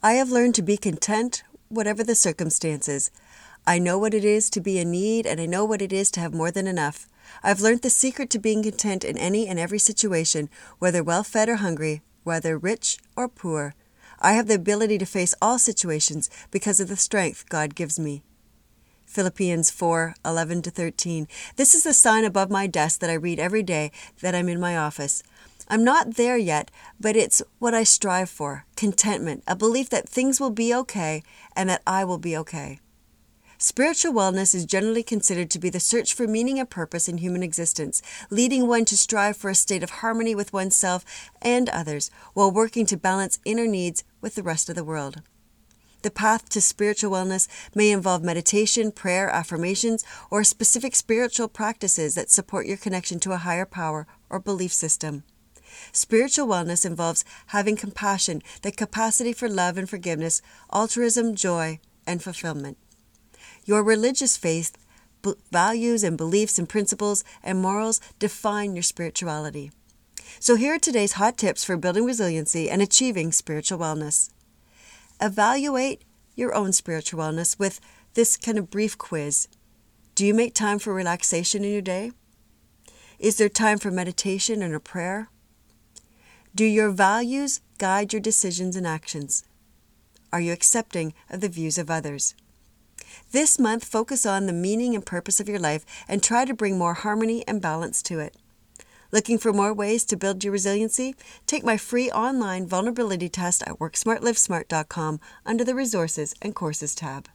I have learned to be content, whatever the circumstances. I know what it is to be in need, and I know what it is to have more than enough. I've learned the secret to being content in any and every situation, whether well fed or hungry, whether rich or poor. I have the ability to face all situations because of the strength God gives me. Philippians 4 11 to 13. This is the sign above my desk that I read every day that I'm in my office. I'm not there yet, but it's what I strive for contentment, a belief that things will be okay and that I will be okay. Spiritual wellness is generally considered to be the search for meaning and purpose in human existence, leading one to strive for a state of harmony with oneself and others, while working to balance inner needs with the rest of the world. The path to spiritual wellness may involve meditation, prayer, affirmations, or specific spiritual practices that support your connection to a higher power or belief system. Spiritual wellness involves having compassion, the capacity for love and forgiveness, altruism, joy, and fulfillment. Your religious faith, b- values and beliefs and principles and morals define your spirituality. So, here are today's hot tips for building resiliency and achieving spiritual wellness. Evaluate your own spiritual wellness with this kind of brief quiz. Do you make time for relaxation in your day? Is there time for meditation and a prayer? Do your values guide your decisions and actions? Are you accepting of the views of others? This month, focus on the meaning and purpose of your life and try to bring more harmony and balance to it. Looking for more ways to build your resiliency? Take my free online vulnerability test at WorkSmartLivesmart.com under the Resources and Courses tab.